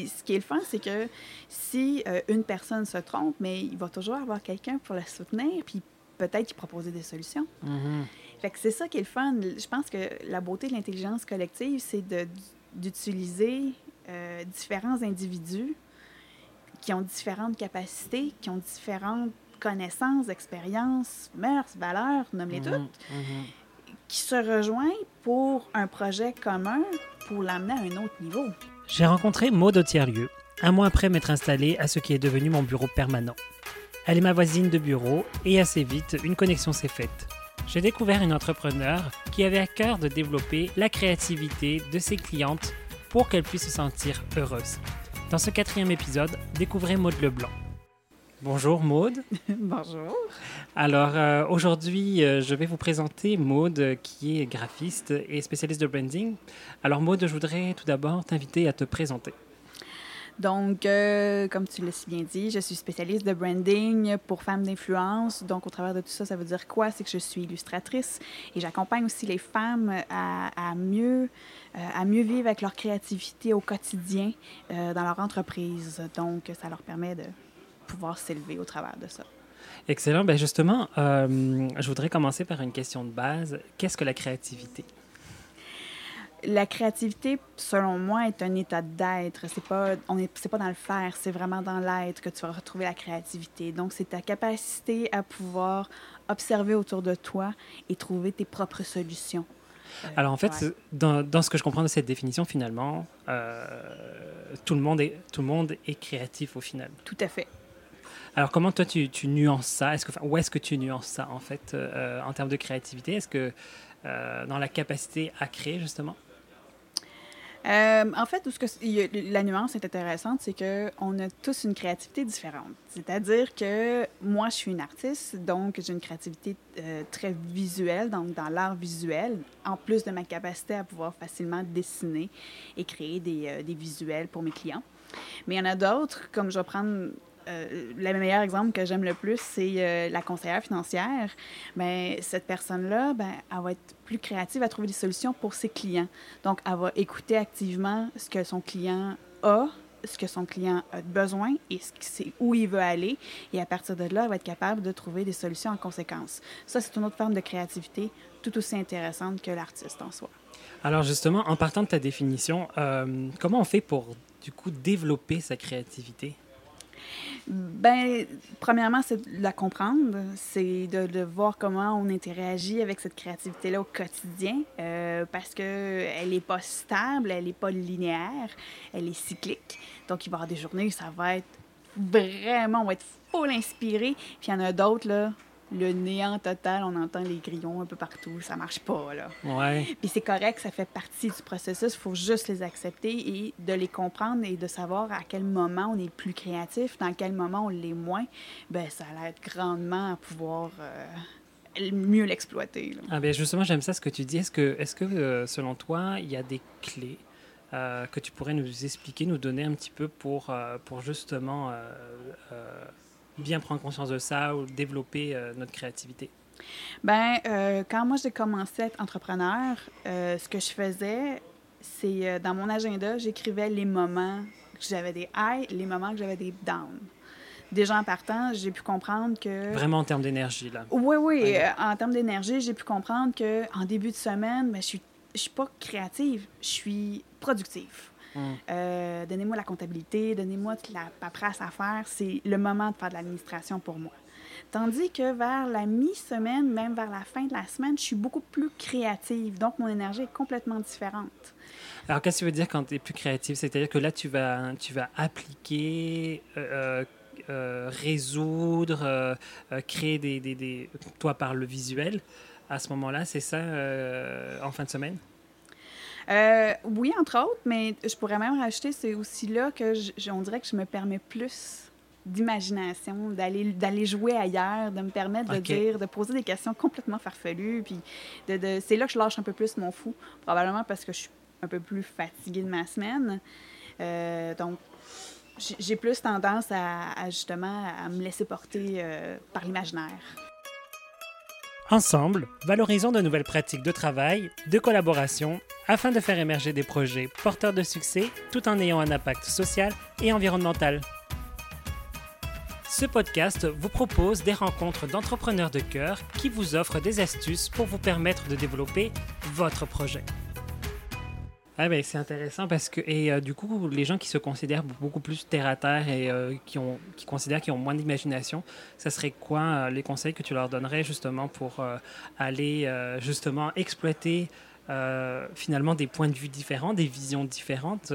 Puis ce qui est le fun, c'est que si euh, une personne se trompe, mais il va toujours avoir quelqu'un pour la soutenir, puis peut-être y proposer des solutions. Mhm. Fait que c'est ça qui est le fun. Je pense que la beauté de l'intelligence collective, c'est d'utiliser euh, différents individus qui ont différentes capacités, qui ont différentes connaissances, expériences, mœurs, valeurs, nomme-les Mhm. toutes, Mhm. qui se rejoignent pour un projet commun pour l'amener à un autre niveau. J'ai rencontré Maud au tiers-lieu, un mois après m'être installé à ce qui est devenu mon bureau permanent. Elle est ma voisine de bureau et assez vite, une connexion s'est faite. J'ai découvert une entrepreneur qui avait à cœur de développer la créativité de ses clientes pour qu'elles puissent se sentir heureuses. Dans ce quatrième épisode, découvrez Maud Leblanc. Bonjour Maud. Bonjour. Alors euh, aujourd'hui, euh, je vais vous présenter Maud euh, qui est graphiste et spécialiste de branding. Alors Maud, je voudrais tout d'abord t'inviter à te présenter. Donc, euh, comme tu l'as si bien dit, je suis spécialiste de branding pour femmes d'influence. Donc, au travers de tout ça, ça veut dire quoi? C'est que je suis illustratrice et j'accompagne aussi les femmes à, à mieux, euh, à mieux vivre avec leur créativité au quotidien euh, dans leur entreprise. Donc, ça leur permet de pouvoir s'élever au travers de ça. Excellent. Ben justement, euh, je voudrais commencer par une question de base. Qu'est-ce que la créativité? La créativité, selon moi, est un état d'être. C'est pas, on est, c'est pas dans le faire, c'est vraiment dans l'être que tu vas retrouver la créativité. Donc, c'est ta capacité à pouvoir observer autour de toi et trouver tes propres solutions. Euh, Alors en fait, ouais. dans, dans ce que je comprends de cette définition, finalement, euh, tout, le monde est, tout le monde est créatif au final. Tout à fait. Alors comment toi tu, tu nuances ça? Où est-ce que tu nuances ça en fait euh, en termes de créativité? Est-ce que euh, dans la capacité à créer justement? Euh, en fait, la nuance est intéressante, c'est qu'on a tous une créativité différente. C'est-à-dire que moi, je suis une artiste, donc j'ai une créativité très visuelle, donc dans l'art visuel, en plus de ma capacité à pouvoir facilement dessiner et créer des, des visuels pour mes clients. Mais il y en a d'autres, comme je vais prendre euh, le meilleur exemple que j'aime le plus, c'est euh, la conseillère financière. Ben, cette personne-là, ben, elle va être plus créative à trouver des solutions pour ses clients. Donc, elle va écouter activement ce que son client a, ce que son client a besoin et ce où il veut aller. Et à partir de là, elle va être capable de trouver des solutions en conséquence. Ça, c'est une autre forme de créativité tout aussi intéressante que l'artiste en soi. Alors justement, en partant de ta définition, euh, comment on fait pour du coup développer sa créativité? Ben, premièrement, c'est de la comprendre, c'est de, voir comment on interagit avec cette créativité-là au quotidien, euh, parce que elle n'est pas stable, elle n'est pas linéaire, elle est cyclique. Donc, il va y avoir des journées où ça va être vraiment, on va être full inspiré, puis il y en a d'autres, là, le néant total, on entend les grillons un peu partout, ça marche pas, là. Ouais. Puis c'est correct, ça fait partie du processus. Il faut juste les accepter et de les comprendre et de savoir à quel moment on est plus créatif, dans quel moment on l'est moins. Ben ça l'aide grandement à pouvoir euh, mieux l'exploiter. Ah ben justement, j'aime ça ce que tu dis. Est-ce que, est-ce que euh, selon toi, il y a des clés euh, que tu pourrais nous expliquer, nous donner un petit peu pour, pour justement bien prendre conscience de ça ou développer euh, notre créativité? Ben, euh, quand moi j'ai commencé à être entrepreneur, euh, ce que je faisais, c'est dans mon agenda, j'écrivais les moments que j'avais des highs, les moments que j'avais des downs. Déjà en partant, j'ai pu comprendre que... Vraiment en termes d'énergie, là. Oui, oui. Ouais. en termes d'énergie, j'ai pu comprendre que en début de semaine, ben, je suis, je suis pas créative, je suis productive. Mm. Euh, donnez-moi la comptabilité, donnez-moi toute la paperasse à faire. C'est le moment de faire de l'administration pour moi. Tandis que vers la mi-semaine, même vers la fin de la semaine, je suis beaucoup plus créative. Donc, mon énergie est complètement différente. Alors, qu'est-ce que tu veux dire quand tu es plus créatif C'est-à-dire que là, tu vas, tu vas appliquer, euh, euh, résoudre, euh, euh, créer des, des, des- Toi, par le visuel, à ce moment-là, c'est ça, en fin de semaine? Euh, oui, entre autres, mais je pourrais même rajouter, c'est aussi là que je- on dirait que je me permets plus d'imagination, d'aller jouer ailleurs, de me permettre de dire, de poser des questions complètement farfelues, puis de, de- c'est là que je lâche un peu plus mon fou, probablement parce que je suis un peu plus fatiguée de ma semaine. Euh, donc, j'ai- j'ai plus tendance à, à, justement à me laisser porter euh, par l'imaginaire. Ensemble, valorisons de nouvelles pratiques de travail, de collaboration, afin de faire émerger des projets porteurs de succès tout en ayant un impact social et environnemental. Ce podcast vous propose des rencontres d'entrepreneurs de cœur qui vous offrent des astuces pour vous permettre de développer votre projet. Ah ben, c'est intéressant parce que, et euh, du coup, les gens qui se considèrent beaucoup plus terre à terre et euh, qui, ont, qui considèrent qu'ils ont moins d'imagination, ça serait quoi euh, les conseils que tu leur donnerais justement pour aller justement exploiter finalement des points de vue différents, des visions différentes?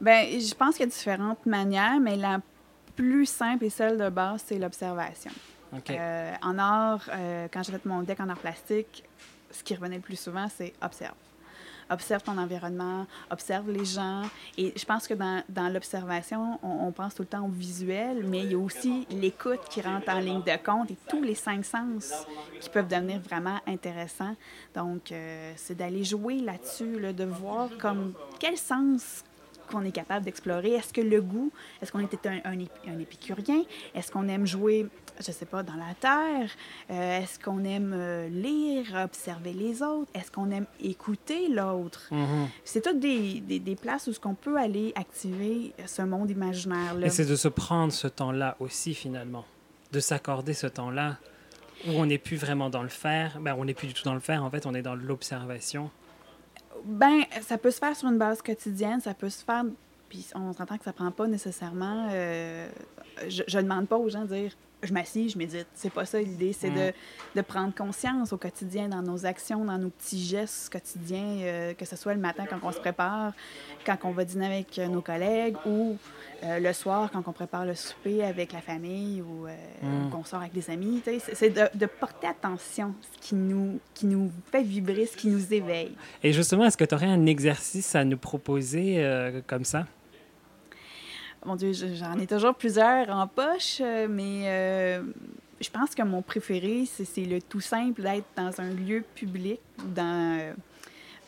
Ben, je pense qu'il y a différentes manières, mais la plus simple et celle de base, c'est l'observation. en art, quand j'ai fait mon deck en art plastique, ce qui revenait le plus souvent, c'est observe observe ton environnement, observe les gens. Et je pense que dans, dans l'observation, on, pense tout le temps au visuel, mais il y a aussi l'écoute qui rentre en ligne de compte et tous les cinq sens qui peuvent devenir vraiment intéressants. Donc, euh, c'est d'aller jouer là-dessus, de voir comme quel sens qu'on est capable d'explorer? Est-ce que le goût, est-ce qu'on était un, un, épicurien? Est-ce qu'on aime jouer je sais pas, dans la terre? Euh, est-ce qu'on aime euh, lire, observer les autres? Est-ce qu'on aime écouter l'autre? Mm-hmm. C'est toutes des, des, des, places où ce qu'on peut aller activer ce monde imaginaire-là. Et c'est de se prendre ce temps-là aussi, finalement. De s'accorder ce temps-là où on n'est plus vraiment dans le faire. Ben, on n'est plus du tout dans le faire, en fait, on est dans l'observation. Ben, ça peut se faire sur une base quotidienne, ça peut se faire... Puis on s'entend que ça prend pas nécessairement... Euh, je ne demande pas aux gens de dire je m'assieds, je médite. C'est pas ça l'idée, c'est de, mm. de, prendre conscience au quotidien, dans nos actions, dans nos petits gestes quotidiens, euh, que ce soit le matin quand on se prépare, quand on va dîner avec euh, nos collègues ou euh, le soir quand on prépare le souper avec la famille ou, mm. qu'on sort avec des amis. C'est de, de, porter attention ce qui nous, qui nous fait vibrer, ce qui nous éveille. Et justement, est-ce que tu aurais un exercice à nous proposer comme ça? Mon Dieu, j'en ai toujours plusieurs en poche, euh, mais euh, je pense que mon préféré, c'est le tout simple d'être dans un lieu public, dans, euh,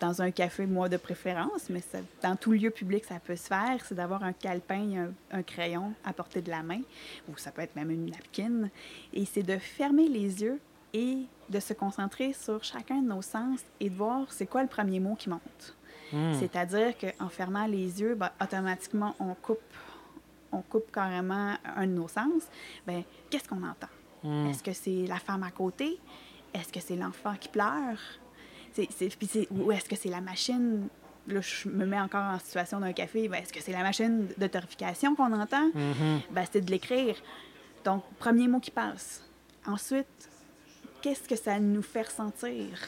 dans un café, moi de préférence, mais dans tout lieu public, ça peut se faire. C'est d'avoir un calepin, un, un, crayon à portée de la main, ou ça peut être même une napkin, et c'est de fermer les yeux et de se concentrer sur chacun de nos sens et de voir c'est quoi le premier mot qui monte. Hmm. C'est-à-dire qu'en fermant les yeux, ben, automatiquement, on coupe on coupe carrément un de nos sens, ben qu'est-ce qu'on entend? Hmm. Est-ce que c'est la femme à côté? Est-ce que c'est l'enfant qui pleure? ou est-ce que c'est la machine? Là, je me mets encore en situation d'un café. Ben, est-ce que c'est la machine de qu'on entend? Mm-hmm. Ben, c'est de l'écrire. Donc, premier mot qui passe. Ensuite, qu'est-ce que ça nous fait ressentir?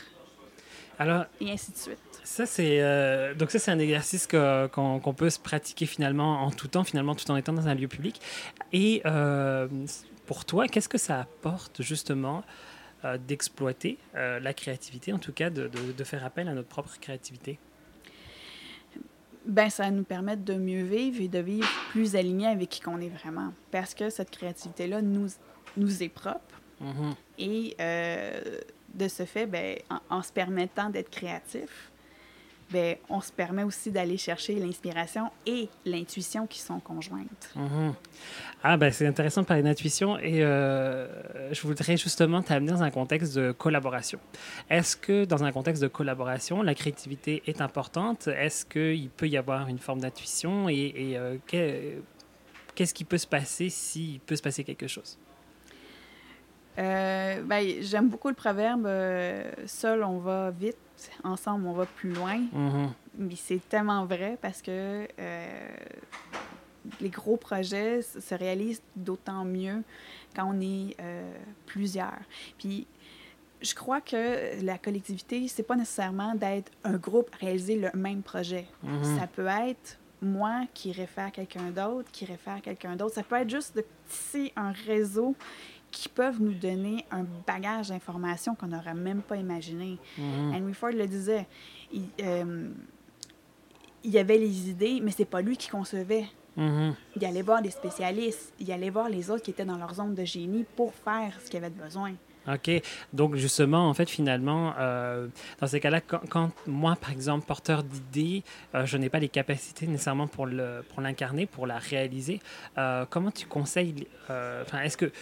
Alors, et ainsi de suite. Ça, c'est euh, donc ça, c'est un exercice qu'on peut se pratiquer finalement en tout temps, finalement, tout en étant dans un lieu public. Et euh, pour toi, qu'est-ce que ça apporte justement euh, d'exploiter la créativité, en tout cas de, de, faire appel à notre propre créativité? Ben, ça nous permet de mieux vivre et de vivre plus aligné avec qui qu'on est vraiment. Parce que cette créativité-là nous, nous est propre. Mm-hmm. Et de ce fait, ben, en, en se permettant d'être créatif, ben, on se permet aussi d'aller chercher l'inspiration et l'intuition qui sont conjointes. Mhm. Ah, ben c'est intéressant de parler d'intuition et euh, je voudrais justement t'amener dans un contexte de collaboration. Est-ce que dans un contexte de collaboration, la créativité est importante? Est-ce qu'il peut y avoir une forme d'intuition et, euh, qu'est-ce qui peut se passer s'il peut se passer quelque chose? Euh, ben, J'aime beaucoup le proverbe Seul, on va vite, ensemble, on va plus loin. Mm-hmm. Mais c'est tellement vrai parce que euh, les gros projets se réalisent d'autant mieux quand on est euh, plusieurs. Puis, je crois que la collectivité, c'est pas nécessairement d'être un groupe à réaliser le même projet. Mm-hmm. Ça peut être moi qui réfère quelqu'un d'autre, qui réfère quelqu'un d'autre. Ça peut être juste de tisser un réseau qui peuvent nous donner un bagage d'informations qu'on n'aurait même pas imaginé. Mm-hmm. Henry Ford le disait, il, euh, il y avait les idées, mais c'est pas lui qui concevait. Mm-hmm. Il allait voir des spécialistes, il allait voir les autres qui étaient dans leur zone de génie pour faire ce qu'il avait besoin. OK. Donc, justement, en fait, finalement, euh, dans ces cas-là, quand, moi, par exemple, porteur d'idées, euh, je n'ai pas les capacités nécessairement pour l'incarner, pour, pour la réaliser, comment tu conseilles, enfin, est-ce que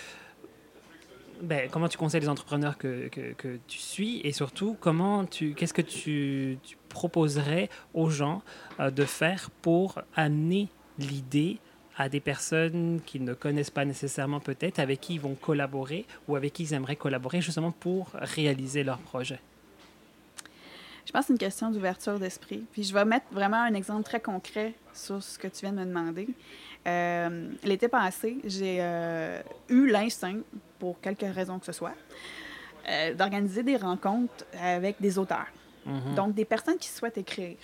ben, comment tu conseilles les entrepreneurs que, que, tu suis et surtout comment tu qu'est-ce que tu, tu, proposerais aux gens euh, de faire pour amener l'idée à des personnes qu'ils ne connaissent pas nécessairement peut-être, avec qui ils vont collaborer ou avec qui ils aimeraient collaborer justement pour réaliser leur projet? Je pense que c'est une question d'ouverture d'esprit. Puis je vais mettre vraiment un exemple très concret sur ce que tu viens de me demander. Euh, L'été passé, j'ai euh, eu l'instinct, pour quelque raison que ce soit, euh, d'organiser des rencontres avec des auteurs. -hmm. Donc, des personnes qui souhaitent écrire,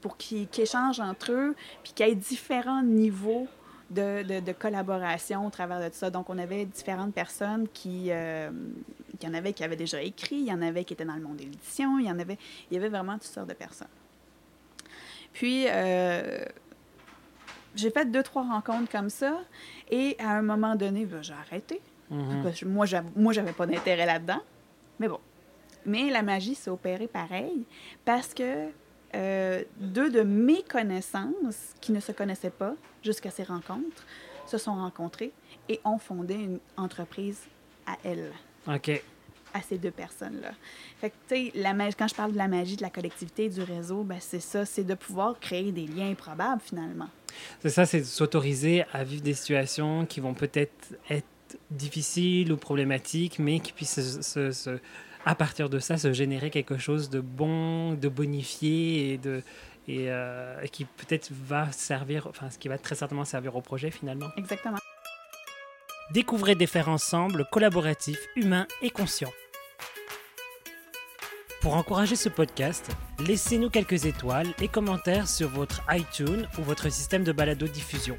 pour qu'ils qu échangent entre eux, puis qu'il y ait différents niveaux de, de, de, collaboration au travers de tout ça. Donc, on avait différentes personnes qui... Euh, il y en avait qui avaient déjà écrit, il y en avait qui étaient dans le monde de l'édition, il y en avait... Il y avait vraiment toutes sortes de personnes. Puis, euh, j'ai fait deux, trois rencontres comme ça, et à un moment donné, ben, j'ai arrêté. Mm -hmm. Parce que moi, j'avais pas d'intérêt là-dedans. Mais bon. Mais la magie s'est opérée pareil, parce que euh, deux de mes connaissances qui ne se connaissaient pas jusqu'à ces rencontres se sont rencontrées et ont fondé une entreprise à elles. OK. À ces deux personnes-là. Fait que, tu sais, quand je parle de la magie de la collectivité et du réseau, ben, c'est ça, c'est de pouvoir créer des liens improbables finalement. C'est ça, c'est s'autoriser à vivre des situations qui vont peut-être être difficiles ou problématiques, mais qui puissent se, se, se à partir de ça, se générer quelque chose de bon, de bonifié et, de, et, euh, qui peut-être va servir, enfin, ce qui va très certainement servir au projet finalement. Exactement. Découvrez des faire ensemble collaboratifs, humains et conscients. Pour encourager ce podcast, laissez-nous quelques étoiles et commentaires sur votre iTunes ou votre système de balado-diffusion.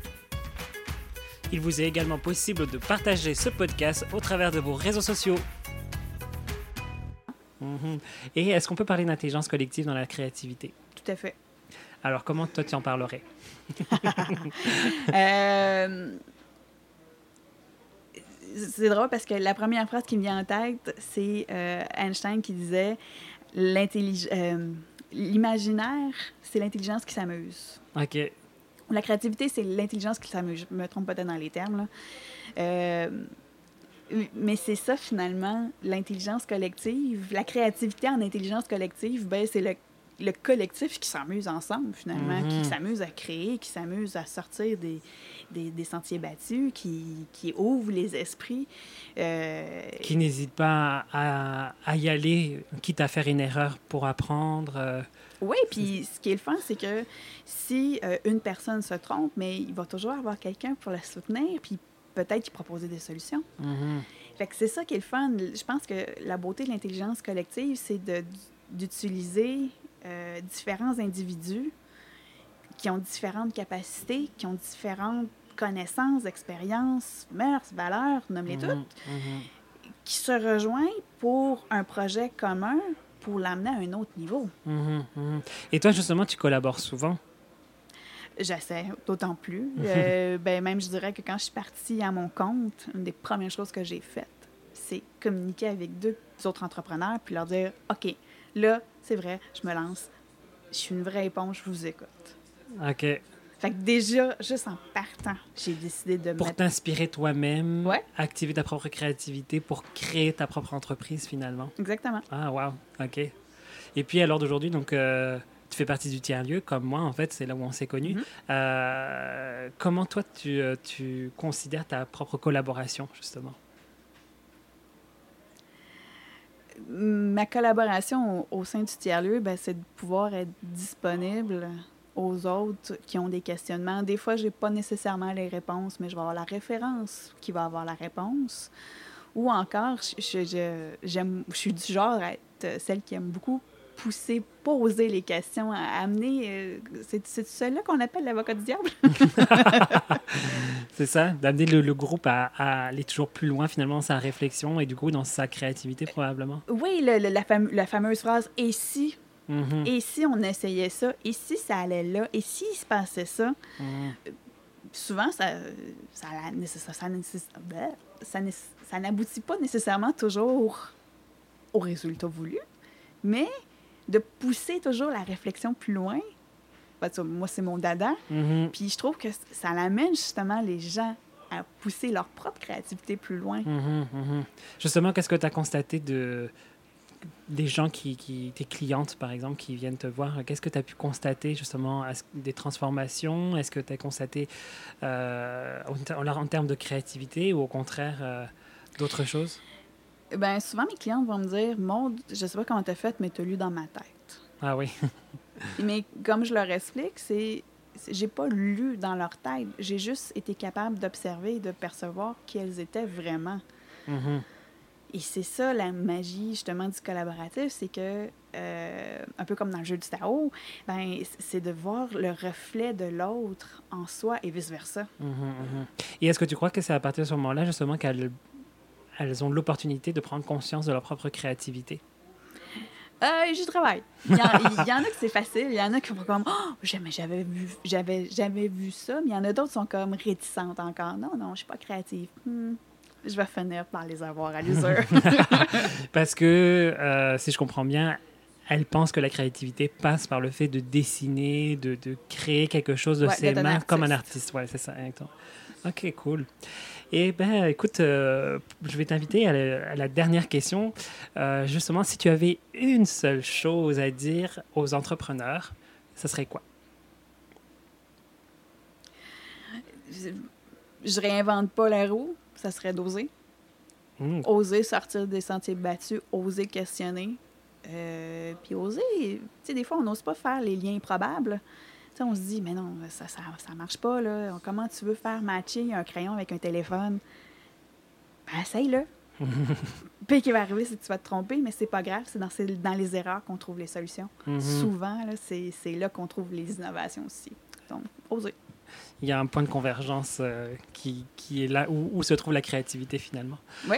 Il vous est également possible de partager ce podcast au travers de vos réseaux sociaux. Mm-hmm. Et est-ce qu'on peut parler d'intelligence collective dans la créativité? Tout à fait. Alors, comment toi, tu en parlerais? euh... C'est drôle parce que la première phrase qui me vient en tête, c'est euh, Einstein qui disait l'imaginaire, euh, c'est l'intelligence qui s'amuse. OK. La créativité, c'est l'intelligence qui s'amuse. Je me trompe peut-être dans les termes. Euh, mais c'est ça, finalement, l'intelligence collective. La créativité en intelligence collective, ben, c'est le, le, collectif qui s'amuse ensemble, finalement, mm -hmm. qui s'amuse à créer, qui s'amuse à sortir des, des, des, sentiers battus, qui, qui ouvre les esprits. Euh... Qui n'hésite pas à, à, y aller, quitte à faire une erreur pour apprendre. Euh... Oui, puis ce qui est le fun, c'est que si euh, une personne se trompe, mais il va toujours avoir quelqu'un pour la soutenir, puis peut-être y proposer des solutions. Mm -hmm. Fait que c'est ça qui est le fun. Je pense que la beauté de l'intelligence collective, c'est d'utiliser euh, différents individus qui ont différentes capacités, qui ont différentes connaissances, expériences, mœurs, valeurs, nomme-les Mhm, toutes, -hmm. qui se rejoignent pour un projet commun pour l'amener à un autre niveau. -hmm. Et toi, justement, tu collabores souvent? J'essaie, d'autant plus. euh, ben, même, je dirais que quand je suis partie à mon compte, une des premières choses que j'ai faites, c'est communiquer avec deux autres entrepreneurs puis leur dire OK, là, c'est vrai, je me lance. Je suis une vraie éponge, je vous écoute. OK. Fait que déjà, juste en partant, j'ai décidé de Pour mettre... t'inspirer toi-même, ouais. activer ta propre créativité pour créer ta propre entreprise finalement. Exactement. Ah, wow. OK. Et puis, à l'heure d'aujourd'hui, donc. Euh, tu fais partie du tiers-lieu, comme moi, en fait, c'est là où on s'est connus. Mm -hmm. euh, comment toi, tu, tu considères ta propre collaboration, justement? Ma collaboration au, sein du tiers-lieu, ben, c'est de pouvoir être disponible aux autres qui ont des questionnements. Des fois, je n'ai pas nécessairement les réponses, mais je vais avoir la référence qui va avoir la réponse. Ou encore, je, je, je suis du genre à être celle qui aime beaucoup pousser, poser les questions, amener. Euh, c'est cela qu'on appelle l'avocat du diable. c'est ça, d'amener le, le, groupe à, à, aller toujours plus loin finalement dans sa réflexion et du coup dans sa créativité probablement. Oui, le, le, la, fame, la, fameuse phrase et si? Mm -hmm. Et si on essayait ça? Et si ça allait là? Et si il se passait ça? Mm -hmm. Souvent, ça, ça, ça, ça, ça, ça n'aboutit pas nécessairement toujours au résultat voulu, mais de pousser toujours la réflexion plus loin. Ben, moi, c'est mon dada. Mm -hmm. Puis je trouve que ça l'amène justement les gens à pousser leur propre créativité plus loin. Mhm, mhm. Justement, qu'est-ce que tu as constaté de des gens qui, qui, tes clientes par exemple, qui viennent te voir, qu'est-ce que tu as pu constater justement des transformations? Est-ce que tu as constaté euh, en, en, termes de créativité ou au contraire euh, d'autres choses? Ben, souvent, mes clientes vont me dire Maud, je sais pas comment tu as fait, mais tu as lu dans ma tête. Ah oui. mais comme je leur explique, c'est j'ai pas lu dans leur tête. J'ai juste été capable d'observer et de percevoir qui elles étaient vraiment. Mm-hmm. Et c'est ça la magie justement du collaboratif, c'est que euh, un peu comme dans le jeu du Tao, ben c'est de voir le reflet de l'autre en soi et vice versa. Mm-hmm, mm-hmm. Et est-ce que tu crois que c'est à partir de ce moment-là justement qu'elles elles ont l'opportunité de prendre conscience de leur propre créativité? Euh, j'y travaille. Il y, en, a qui c'est facile, il y en a qui vont comme oh, jamais j'avais vu j'avais jamais vu ça, mais il y en a d'autres qui sont comme réticentes encore. Non, non, je suis pas créative. Hmm, je vais finir par les avoir à l'usure. Parce que euh, si je comprends bien, elle pense que la créativité passe par le fait de dessiner, de, de créer quelque chose de ses mains comme un artiste. Ouais, c'est ça, exactement. Ok, cool. Et ben, écoute, euh, je vais t'inviter à, la dernière question. Euh, justement, si tu avais une seule chose à dire aux entrepreneurs, ce serait quoi? Je, je réinvente pas la roue, ça serait d'oser. Hmm. Oser sortir des sentiers battus, oser questionner. Euh, puis oser, tu sais, des fois, on n'ose pas faire les liens improbables on se dit, mais non, ça ça, ça marche pas. Là. Comment tu veux faire matcher un crayon avec un téléphone? Ben, essaye-le. Puis qui va arriver, c'est que tu vas te tromper, mais c'est pas grave. C'est dans, dans, les erreurs qu'on trouve les solutions. Mm-hmm. Souvent, c'est là qu'on trouve les innovations aussi. Donc, osez. Il y a un point de convergence euh, qui, qui, est là où, où, se trouve la créativité finalement. Oui.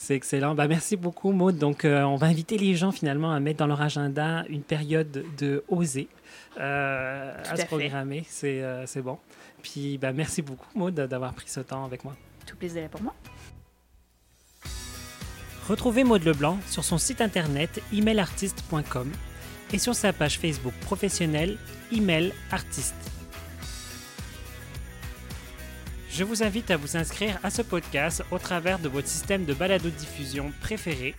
C'est excellent. Bah, merci beaucoup, Maud. Donc, euh, on va inviter les gens finalement à mettre dans leur agenda une période de oser, euh, à, se programmer. Euh, c'est bon. Puis, bah, merci beaucoup, Maud, d'avoir pris ce temps avec moi. Tout plaisir pour moi. Retrouvez Maud Leblanc sur son site internet emailartiste.com et sur sa page Facebook professionnelle Email Artiste. Je vous invite à vous inscrire à ce podcast au travers de votre système de balado-diffusion préféré.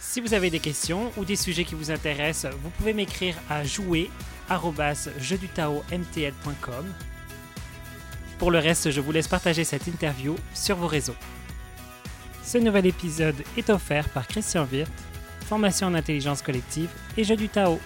Si vous avez des questions ou des sujets qui vous intéressent, vous pouvez m'écrire à jouer@jeudutaomtl.com. Pour le reste, je vous laisse partager cette interview sur vos réseaux. Ce nouvel épisode est offert par Christian Wirth, formation en intelligence collective et Jeu du Tao.